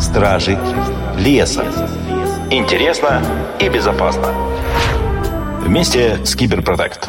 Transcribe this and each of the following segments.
Стражи леса. Интересно и безопасно. Вместе с Киберпротект.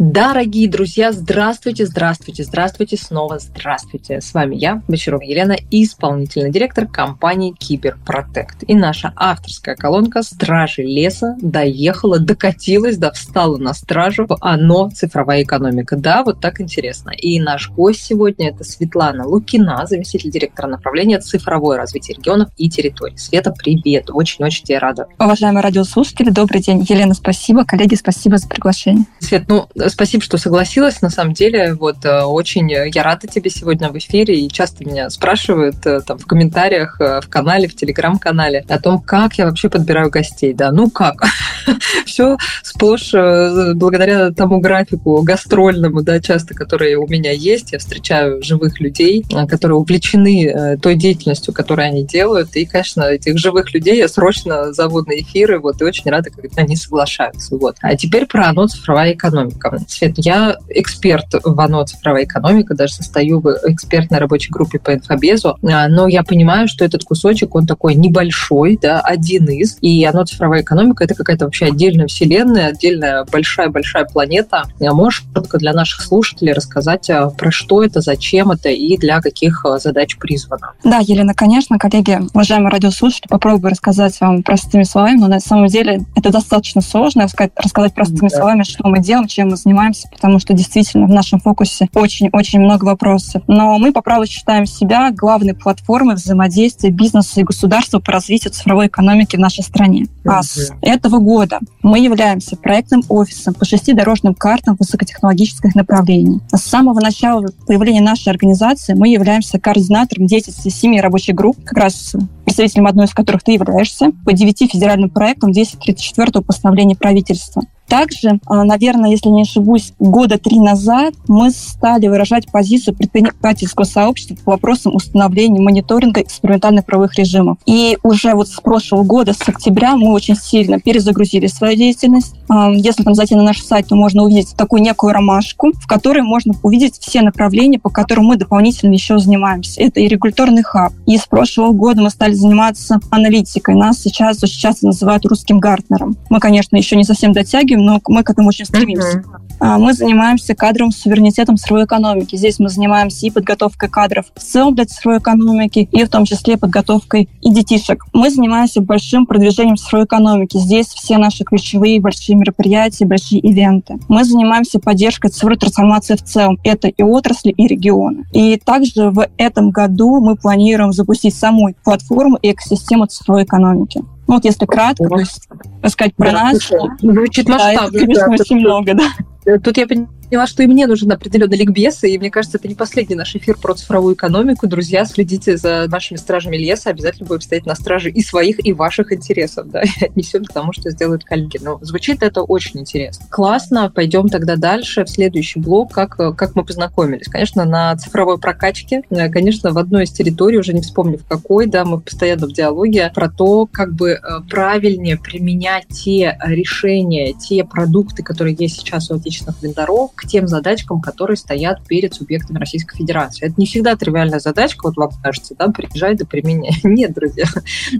Дорогие друзья, здравствуйте, здравствуйте, здравствуйте, снова здравствуйте. С вами я, Бочарова Елена, исполнительный директор компании Киберпротект. И наша авторская колонка «Стражи леса» доехала, докатилась, да встала на стражу «Оно. Цифровая экономика». Да, вот так интересно. И наш гость сегодня – это Светлана Лукина, заместитель директора направления «Цифровое развитие регионов и территорий». Света, привет! Очень-очень тебе рада. Уважаемые радиослушатели, добрый день. Елена, спасибо. Коллеги, спасибо за приглашение. Свет, ну, спасибо, что согласилась. На самом деле, вот э, очень я рада тебе сегодня в эфире, и часто меня спрашивают э, там в комментариях э, в канале, в телеграм-канале о том, как я вообще подбираю гостей. Да, ну как? Все сплошь благодаря тому графику гастрольному, да, часто, который у меня есть. Я встречаю живых людей, которые увлечены той деятельностью, которую они делают. И, конечно, этих живых людей я срочно зову на эфиры, вот, и очень рада, когда они соглашаются. Вот. А теперь про оно цифровая экономика. Свет, я эксперт в ОНО «Цифровая экономика», даже состою в экспертной рабочей группе по инфобезу, а, но я понимаю, что этот кусочек, он такой небольшой, да, один из, и оно «Цифровая экономика» — это какая-то вообще отдельная вселенная, отдельная большая-большая планета. А можешь только для наших слушателей рассказать, а, про что это, зачем это и для каких задач призвано? Да, Елена, конечно, коллеги, уважаемые радиослушатели, попробую рассказать вам простыми словами, но на самом деле это достаточно сложно рассказать, рассказать простыми да. словами, что мы делаем, чем мы занимаемся, потому что действительно в нашем фокусе очень-очень много вопросов. Но мы по праву считаем себя главной платформой взаимодействия бизнеса и государства по развитию цифровой экономики в нашей стране. А с этого года мы являемся проектным офисом по шести дорожным картам высокотехнологических направлений. С самого начала появления нашей организации мы являемся координатором деятельности семи рабочих групп, как раз представителем одной из которых ты являешься, по девяти федеральным проектам 1034 постановления правительства. Также, а, наверное, если не ошибусь, года три назад мы стали выражать позицию предпринимательского сообщества по вопросам установления мониторинга экспериментальных правовых режимов. И уже вот с прошлого года, с октября, мы очень сильно перезагрузили свою деятельность. А, если там зайти на наш сайт, то можно увидеть такую некую ромашку, в которой можно увидеть все направления, по которым мы дополнительно еще занимаемся. Это и регуляторный хаб. И с прошлого года мы стали заниматься аналитикой. Нас сейчас очень часто называют русским гартнером. Мы, конечно, еще не совсем дотягиваем многим, но мы к этому очень стремимся. Uh-huh. Мы занимаемся кадровым суверенитетом цифровой экономики. Здесь мы занимаемся и подготовкой кадров в целом для цифровой экономики, и в том числе подготовкой и детишек. Мы занимаемся большим продвижением цифровой экономики. Здесь все наши ключевые большие мероприятия, большие ивенты. Мы занимаемся поддержкой цифровой трансформации в целом. Это и отрасли, и регионы. И также в этом году мы планируем запустить саму платформу и экосистему цифровой экономики. Ну, вот если кратко, то есть рассказать про да, нас. Звучит масштабно. Да, это, конечно, очень много, да. Тут я поняла, что и мне нужен определенный ликбез, и мне кажется, это не последний наш эфир про цифровую экономику. Друзья, следите за нашими стражами леса, обязательно будем стоять на страже и своих, и ваших интересов, да, и отнесем к тому, что сделают коллеги. Но звучит это очень интересно. Классно, пойдем тогда дальше, в следующий блок, как, как мы познакомились. Конечно, на цифровой прокачке, конечно, в одной из территорий, уже не вспомню в какой, да, мы постоянно в диалоге про то, как бы э, правильнее применять те решения, те продукты, которые есть сейчас у отечественных вендоров, к тем задачкам, которые стоят перед субъектами Российской Федерации. Это не всегда тривиальная задачка, вот вам кажется, да, приезжай да применяй. Нет, друзья,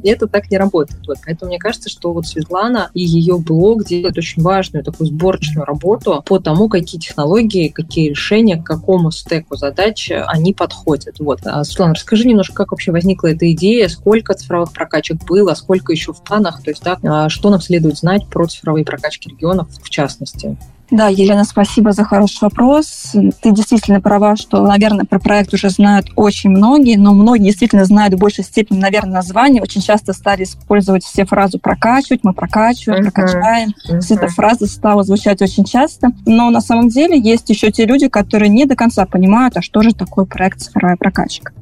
это так не работает. Вот, поэтому мне кажется, что вот Светлана и ее блог делают очень важную такую сборочную работу по тому, какие технологии, какие решения, к какому стеку задач они подходят. Вот. А, Светлана, расскажи немножко, как вообще возникла эта идея, сколько цифровых прокачек было, сколько еще в планах, то есть, да, а, что нам следует знать про цифровые прокачки регионов в частности? Да, Елена, спасибо за хороший вопрос. Ты действительно права, что, наверное, про проект уже знают очень многие, но многие действительно знают в большей степени, наверное, название. Очень часто стали использовать все фразу «прокачивать», «мы прокачиваем», uh-huh. «прокачаем». Uh-huh. Эта фраза стала звучать очень часто. Но на самом деле есть еще те люди, которые не до конца понимают, а что же такое проект «Цифровая прокачка».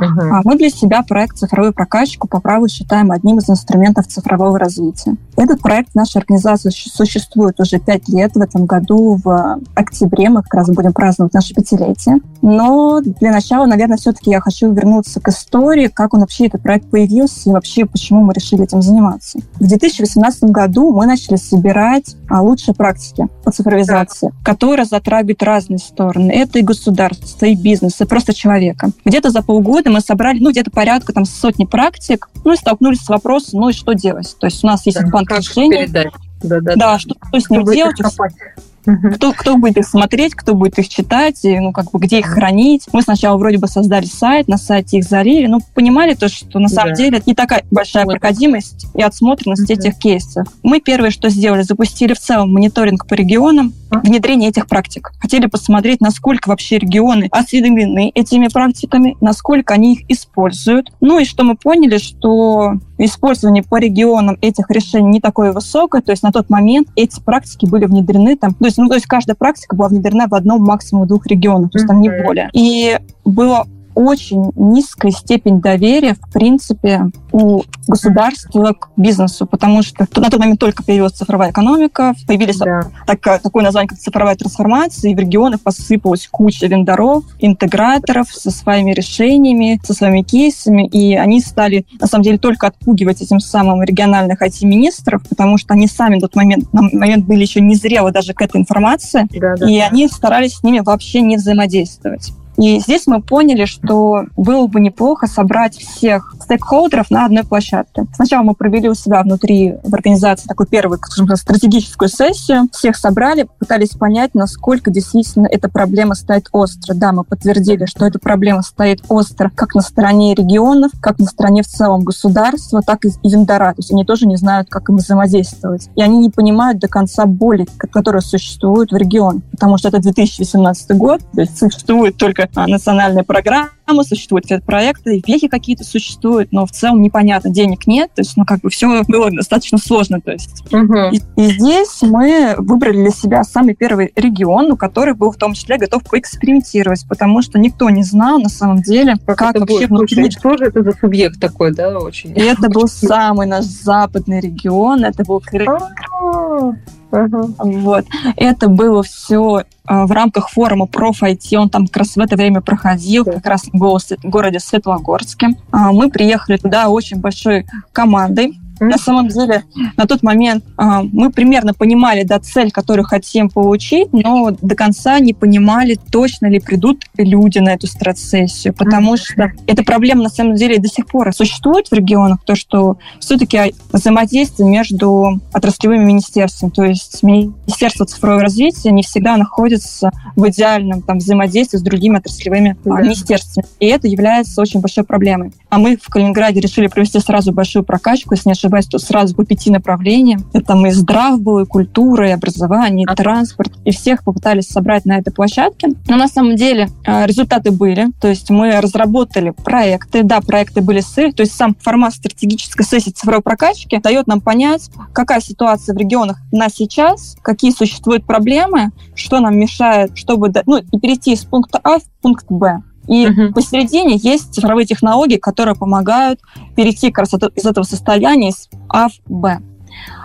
Uh-huh. А мы для себя проект «Цифровую прокачку» по праву считаем одним из инструментов цифрового развития. Этот проект нашей организации существует уже пять лет в этом году году в октябре мы как раз будем праздновать наше пятилетие. Но для начала, наверное, все-таки я хочу вернуться к истории, как он вообще этот проект появился и вообще почему мы решили этим заниматься. В 2018 году мы начали собирать а, лучшие практики по цифровизации, так. которые затрагивают разные стороны. Это и государство, и бизнес, и просто человека. Где-то за полгода мы собрали, ну, где-то порядка там сотни практик, ну, и столкнулись с вопросом, ну, и что делать? То есть у нас есть да, банк решений. Да, да, да, что, что с ним делать? Кто, кто будет их смотреть, кто будет их читать, и, ну, как бы, где их хранить. Мы сначала вроде бы создали сайт, на сайте их залили, но понимали то, что на самом да. деле это не такая большая вот. проходимость и отсмотренность uh-huh. этих кейсов. Мы первое, что сделали, запустили в целом мониторинг по регионам, uh-huh. внедрение этих практик. Хотели посмотреть, насколько вообще регионы осведомлены этими практиками, насколько они их используют. Ну и что мы поняли, что использование по регионам этих решений не такое высокое, то есть на тот момент эти практики были внедрены там, то есть, ну, то есть каждая практика была внедрена в одном, максимум двух регионах, то есть там не более. И было очень низкая степень доверия, в принципе, у государства к бизнесу, потому что на тот момент только появилась цифровая экономика, появились да. так, такое название, как цифровая трансформация, и в регионах посыпалась куча вендоров, интеграторов со своими решениями, со своими кейсами, и они стали, на самом деле, только отпугивать этим самым региональных IT-министров, потому что они сами на тот момент, на момент были еще не зрелы даже к этой информации, да, да. и они старались с ними вообще не взаимодействовать. И здесь мы поняли, что было бы неплохо собрать всех стейкхолдеров на одной площадке. Сначала мы провели у себя внутри в организации такую первую, скажем так, стратегическую сессию. Всех собрали, пытались понять, насколько действительно эта проблема стоит остро. Да, мы подтвердили, что эта проблема стоит остро как на стороне регионов, как на стороне в целом государства, так и вендора. То есть они тоже не знают, как им взаимодействовать. И они не понимают до конца боли, которая существует в регионе. Потому что это 2018 год, то есть существует только а, национальная программа, существуют какие-то проекты, вехи какие-то существуют, но в целом непонятно, денег нет, то есть, ну, как бы все было достаточно сложно, то есть. Угу. И, и здесь мы выбрали для себя самый первый регион, ну, который был в том числе готов поэкспериментировать, потому что никто не знал на самом деле, как, как это вообще будет. внутри... Что же это за субъект такой, да, очень? И это был самый наш западный регион, это был Крым. Uh-huh. Вот. Это было все а, в рамках форума Проф-IT. Он там как раз в это время проходил, как раз городе Светлогорске. А, мы приехали туда очень большой командой на самом деле, на тот момент э, мы примерно понимали да, цель, которую хотим получить, но до конца не понимали, точно ли придут люди на эту стратсессию, потому что эта проблема на самом деле до сих пор существует в регионах, то, что все-таки взаимодействие между отраслевыми министерствами, то есть Министерство цифрового развития не всегда находится в идеальном там, взаимодействии с другими отраслевыми да. министерствами. И это является очень большой проблемой. А мы в Калининграде решили провести сразу большую прокачку, если не ошибаюсь, то сразу по пяти направлениям. Это там и здрав был, и культура, и образование, и транспорт. И всех попытались собрать на этой площадке. Но на самом деле э, результаты были. То есть мы разработали проекты. Да, проекты были с то есть сам формат стратегической сессии цифровой прокачки дает нам понять, какая ситуация в регионах на сейчас, какие существуют проблемы, что нам мешает, чтобы ну, и перейти из пункта А в пункт Б. И uh-huh. посередине есть цифровые технологии, которые помогают перейти как раз из этого состояния из А в Б.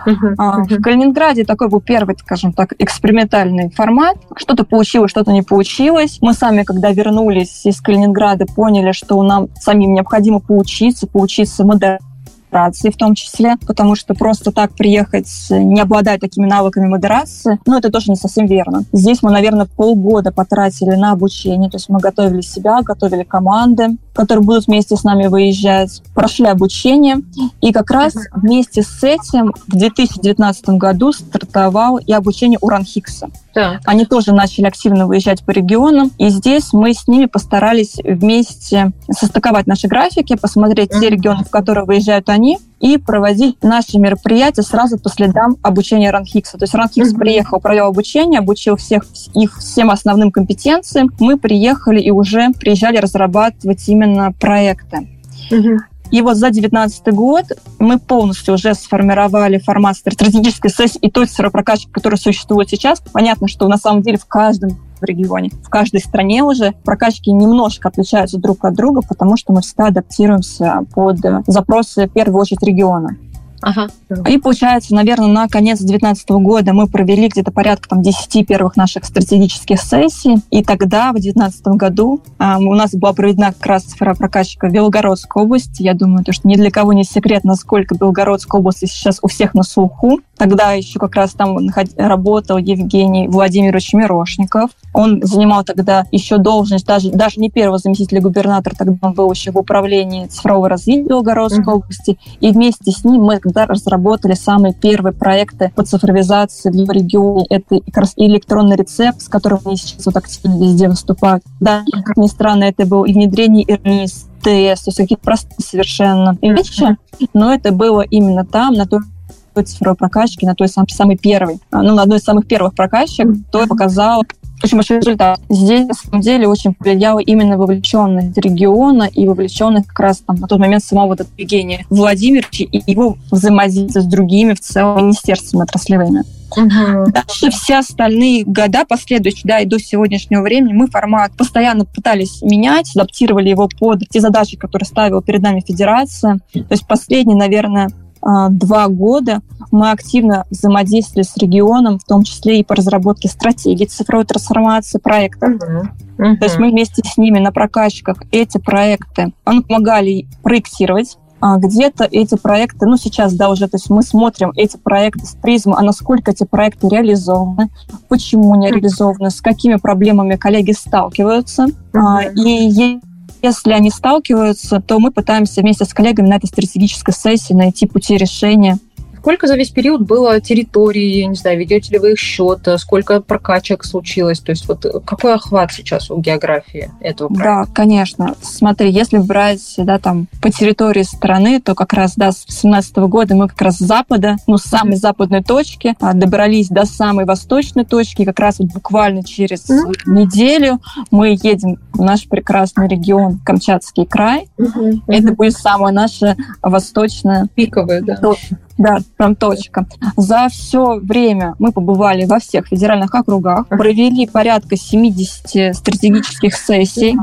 Uh-huh. Uh-huh. В Калининграде такой был первый, скажем так, экспериментальный формат. Что-то получилось, что-то не получилось. Мы сами, когда вернулись из Калининграда, поняли, что нам самим необходимо поучиться, поучиться модернизировать модерации в том числе, потому что просто так приехать, не обладая такими навыками модерации, ну, это тоже не совсем верно. Здесь мы, наверное, полгода потратили на обучение, то есть мы готовили себя, готовили команды, которые будут вместе с нами выезжать, прошли обучение, и как раз вместе с этим в 2019 году стартовал и обучение у Ранхикса. Да. Они тоже начали активно выезжать по регионам, и здесь мы с ними постарались вместе состыковать наши графики, посмотреть те регионы, в которые выезжают они, и проводить наши мероприятия сразу по следам обучения Ранхикса. То есть Ранхикс mm-hmm. приехал, провел обучение, обучил всех их всем основным компетенциям. Мы приехали и уже приезжали разрабатывать именно проекты. Mm-hmm. И вот за 2019 год мы полностью уже сформировали формат стратегической сессии и той цифровой прокачки, которая существует сейчас. Понятно, что на самом деле в каждом в регионе. В каждой стране уже прокачки немножко отличаются друг от друга, потому что мы всегда адаптируемся под запросы, в первую очередь, региона. Ага. И получается, наверное, на конец 2019 года мы провели где-то порядка там, 10 первых наших стратегических сессий. И тогда, в 2019 году, э, у нас была проведена как раз сфера прокачка Белгородской области. Я думаю, то, что ни для кого не секрет, насколько Белгородская область сейчас у всех на слуху. Тогда еще как раз там работал Евгений Владимирович Мирошников. Он занимал тогда еще должность, даже, даже не первого заместителя губернатора, тогда он был еще в управлении цифрового развития Белгородской mm-hmm. области. И вместе с ним мы когда разработали самые первые проекты по цифровизации в регионе. Это как раз электронный рецепт, с которым они сейчас вот активно везде выступают. Да, как ни странно, это было и внедрение ИРНИС, ТС, то есть какие-то простые совершенно вещи, но это было именно там, на той цифровой прокачки, на той самой, самой первой, ну, на одной из самых первых прокачек, то показал очень большой результат. Здесь, на самом деле, очень повлияла именно вовлеченность региона и вовлеченность как раз там на тот момент самого вот Евгения Владимировича и его взаимодействие с другими в целом министерствами отраслевыми. Угу. Дальше все остальные года последующие, да, и до сегодняшнего времени мы формат постоянно пытались менять, адаптировали его под те задачи, которые ставила перед нами Федерация. То есть последние, наверное, а, два года мы активно взаимодействовали с регионом, в том числе и по разработке стратегии цифровой трансформации проектов. Uh-huh. То есть мы вместе с ними на прокачках эти проекты мы помогали проектировать, а где-то эти проекты, ну сейчас, да, уже, то есть мы смотрим эти проекты с призмы, а насколько эти проекты реализованы, почему не реализованы, с какими проблемами коллеги сталкиваются. Uh-huh. И если они сталкиваются, то мы пытаемся вместе с коллегами на этой стратегической сессии найти пути решения Сколько за весь период было территорий, не знаю, ведете ли вы их счет, сколько прокачек случилось? То есть вот какой охват сейчас у географии этого проекта? Да, конечно. Смотри, если брать да, там, по территории страны, то как раз да, с 2017 года мы как раз с запада, ну, с самой mm-hmm. западной точки а, добрались до самой восточной точки. Как раз вот буквально через mm-hmm. неделю мы едем в наш прекрасный регион Камчатский край. Mm-hmm. Это будет самая наша восточная... Пиковая, да. Да, прям точка. За все время мы побывали во всех федеральных округах, провели порядка 70 стратегических сессий.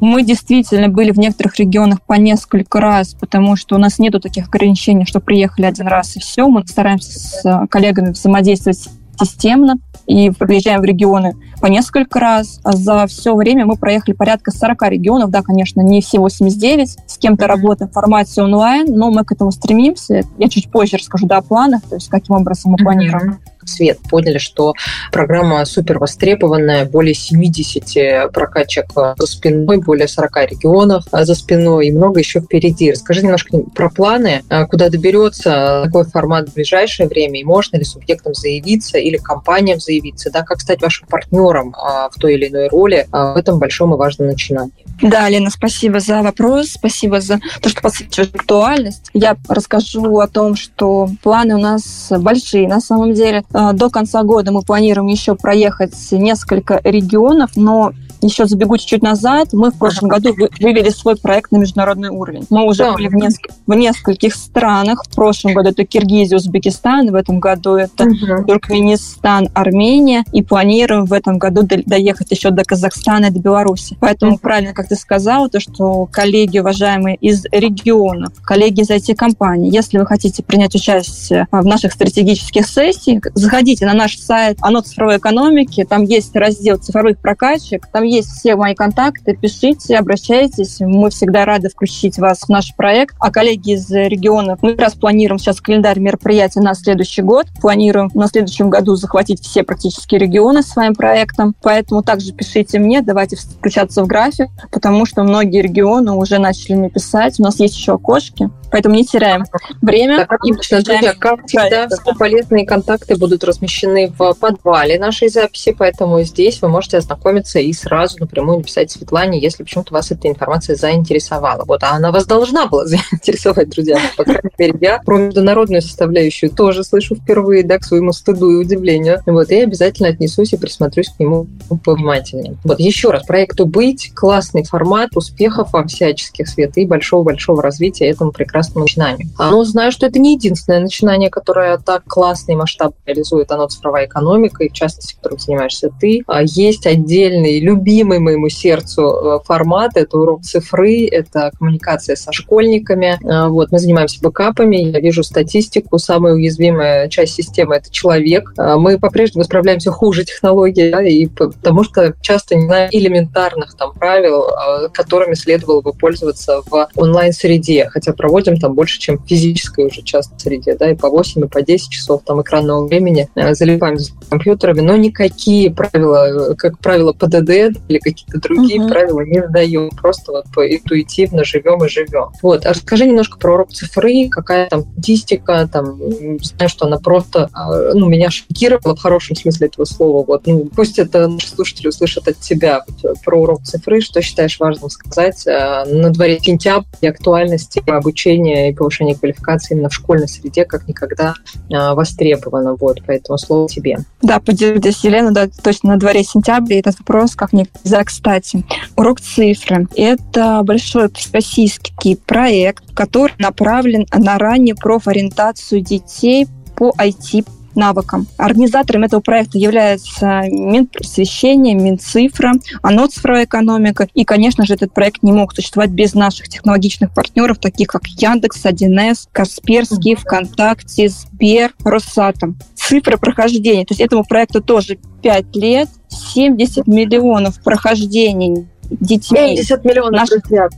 Мы действительно были в некоторых регионах по несколько раз, потому что у нас нету таких ограничений, что приехали один раз и все. Мы стараемся с коллегами взаимодействовать системно и приезжаем в регионы по несколько раз. А за все время мы проехали порядка 40 регионов. Да, конечно, не все 89. С кем-то работаем в формате онлайн, но мы к этому стремимся. Я чуть позже расскажу да, о планах, то есть каким образом мы планируем свет, поняли, что программа супер востребованная, более 70 прокачек за спиной, более 40 регионов за спиной и много еще впереди. Расскажи немножко про планы, куда доберется такой формат в ближайшее время, и можно ли субъектам заявиться или компаниям заявиться, да, как стать вашим партнером а, в той или иной роли а, в этом большом и важном начинании. Да, Лена, спасибо за вопрос, спасибо за то, что подсвечиваешь актуальность. Я расскажу о том, что планы у нас большие на самом деле. А, до конца года мы планируем еще проехать несколько регионов, но еще забегу чуть-чуть назад, мы в прошлом году вывели свой проект на международный уровень. Мы уже да. были в, неск- в нескольких странах. В прошлом году это Киргизия, Узбекистан, в этом году это угу. Туркменистан, Армения. И планируем в этом году доехать еще до Казахстана и до Беларуси. Поэтому угу. правильно, как ты сказала, то, что коллеги, уважаемые из регионов, коллеги из IT-компаний, если вы хотите принять участие в наших стратегических сессиях, заходите на наш сайт «Оно цифровой экономики», там есть раздел цифровых прокачек, там есть все мои контакты, пишите, обращайтесь. Мы всегда рады включить вас в наш проект. А коллеги из регионов, мы как раз планируем сейчас календарь мероприятий на следующий год. Планируем на следующем году захватить все практически регионы своим проектом. Поэтому также пишите мне, давайте включаться в график, потому что многие регионы уже начали мне писать. У нас есть еще окошки, поэтому не теряем время. Так, отлично, друзья, как всегда, все полезные контакты будут размещены в подвале нашей записи, поэтому здесь вы можете ознакомиться и сразу напрямую написать Светлане, если почему-то вас эта информация заинтересовала. Вот, а она вас должна была заинтересовать, друзьья. По крайней мере, я про международную составляющую тоже слышу впервые, да, к своему стыду и удивлению. Вот, и обязательно отнесусь и присмотрюсь к нему повнимательнее. Вот, еще раз, проекту «Быть» классный формат, успехов вам всяческих, Свет, и большого-большого развития этому прекрасному прекрасному начинанию. А, но знаю, что это не единственное начинание, которое так классно и масштабно реализует оно цифровая экономика, и в частности, которым занимаешься ты. А, есть отдельный, любимый моему сердцу э, формат, это урок цифры, это коммуникация со школьниками. А, вот, мы занимаемся бэкапами, я вижу статистику, самая уязвимая часть системы – это человек. Мы по-прежнему справляемся хуже технологий, да, и потому что часто не знаем элементарных там правил, которыми следовало бы пользоваться в онлайн-среде, хотя проводим там больше, чем в физической уже часто среде, да, и по 8, и по 10 часов там экранного времени э, залипаем за компьютерами, но никакие правила, как правило, ПДД или какие-то другие uh-huh. правила не даем, просто вот интуитивно живем и живем. Вот, а расскажи немножко про урок цифры, какая там статистика, там, знаю, что она просто, а, ну, меня шокировала в хорошем смысле этого слова, вот, ну, пусть это наши слушатели услышат от тебя вот, про урок цифры, что считаешь важным сказать э, на дворе сентябрь и актуальности обучения и повышения квалификации именно в школьной среде как никогда э, востребовано. Вот, поэтому слово тебе. Да, поделюсь, Елена, да, точно на дворе сентябрь, и этот вопрос как никогда кстати. Урок цифры. Это большой российский проект, который направлен на раннюю профориентацию детей по IT навыкам. Организатором этого проекта является Минпросвещение, Минцифра, ОНО «Цифровая экономика». И, конечно же, этот проект не мог существовать без наших технологичных партнеров, таких как Яндекс, 1С, Касперский, ВКонтакте, Сбер, Росатом. Цифры прохождения. То есть этому проекту тоже 5 лет, 70 миллионов прохождений детей. 70 миллионов, наших... друзья.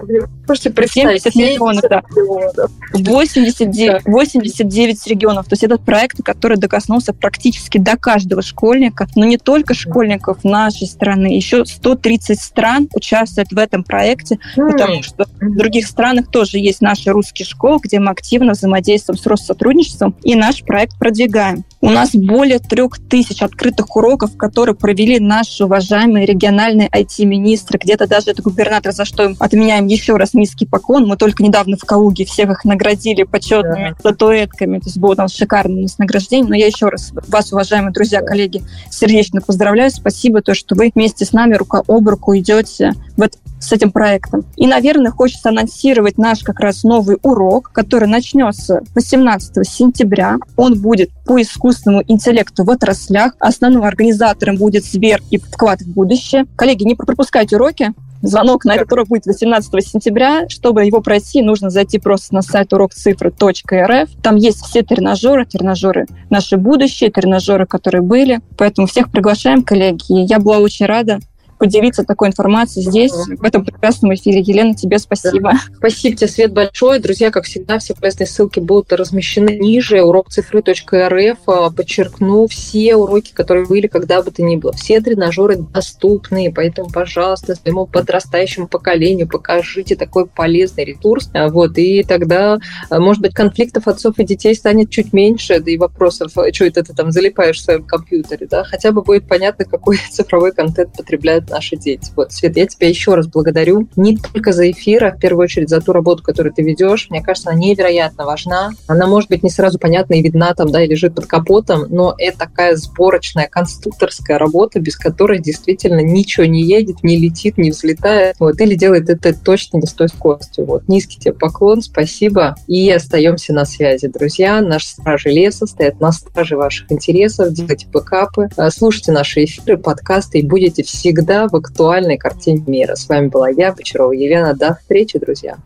Можете представить? 70 миллионов, да. Миллионов. 89, 89 регионов. То есть этот проект, который докоснулся практически до каждого школьника, но не только школьников нашей страны, еще 130 стран участвуют в этом проекте, mm. потому что в других странах тоже есть наши русские школы, где мы активно взаимодействуем с Россотрудничеством и наш проект продвигаем. У нас более трех тысяч открытых уроков, которые провели наши уважаемые региональные IT-министры, где-то даже это губернатор, за что им отменяем еще раз низкий поклон. Мы только недавно в Калуге всех их наградили почетными да. статуэтками. То есть было там шикарное награждение. Но я еще раз вас, уважаемые друзья, коллеги, сердечно поздравляю. Спасибо, то, что вы вместе с нами рука об руку идете в это с этим проектом. И, наверное, хочется анонсировать наш как раз новый урок, который начнется 18 сентября. Он будет по искусственному интеллекту в отраслях. Основным организатором будет Сбер и вклад в будущее. Коллеги, не пропускайте уроки. Звонок на этот урок будет 18 сентября. Чтобы его пройти, нужно зайти просто на сайт урокцифры.рф. Там есть все тренажеры, тренажеры «Наше будущее», тренажеры, которые были. Поэтому всех приглашаем, коллеги. Я была очень рада поделиться такой информацией здесь, в этом прекрасном эфире. Елена, тебе спасибо. Спасибо тебе, Свет, большое. Друзья, как всегда, все полезные ссылки будут размещены ниже. урокцифры.рф. А, подчеркну, все уроки, которые были, когда бы то ни было. Все тренажеры доступны, поэтому, пожалуйста, своему подрастающему поколению покажите такой полезный ресурс. А, вот, и тогда, а, может быть, конфликтов отцов и детей станет чуть меньше, да и вопросов, что это ты там залипаешь в своем компьютере, да, хотя бы будет понятно, какой цифровой контент потребляют наши дети. Вот, Свет, я тебя еще раз благодарю не только за эфир, а в первую очередь за ту работу, которую ты ведешь. Мне кажется, она невероятно важна. Она может быть не сразу понятна и видна там, да, и лежит под капотом, но это такая сборочная, конструкторская работа, без которой действительно ничего не едет, не летит, не взлетает. Вот, или делает это точно не с той скоростью. Вот, низкий тебе поклон, спасибо. И остаемся на связи, друзья. Наши стражи леса стоят на страже ваших интересов. Делайте бэкапы, слушайте наши эфиры, подкасты и будете всегда в актуальной картине мира. С вами была я, Бочарова Елена. До встречи, друзья.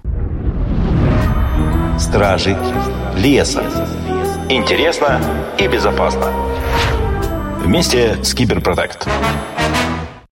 Стражи леса. Интересно и безопасно. Вместе с Киберпротект.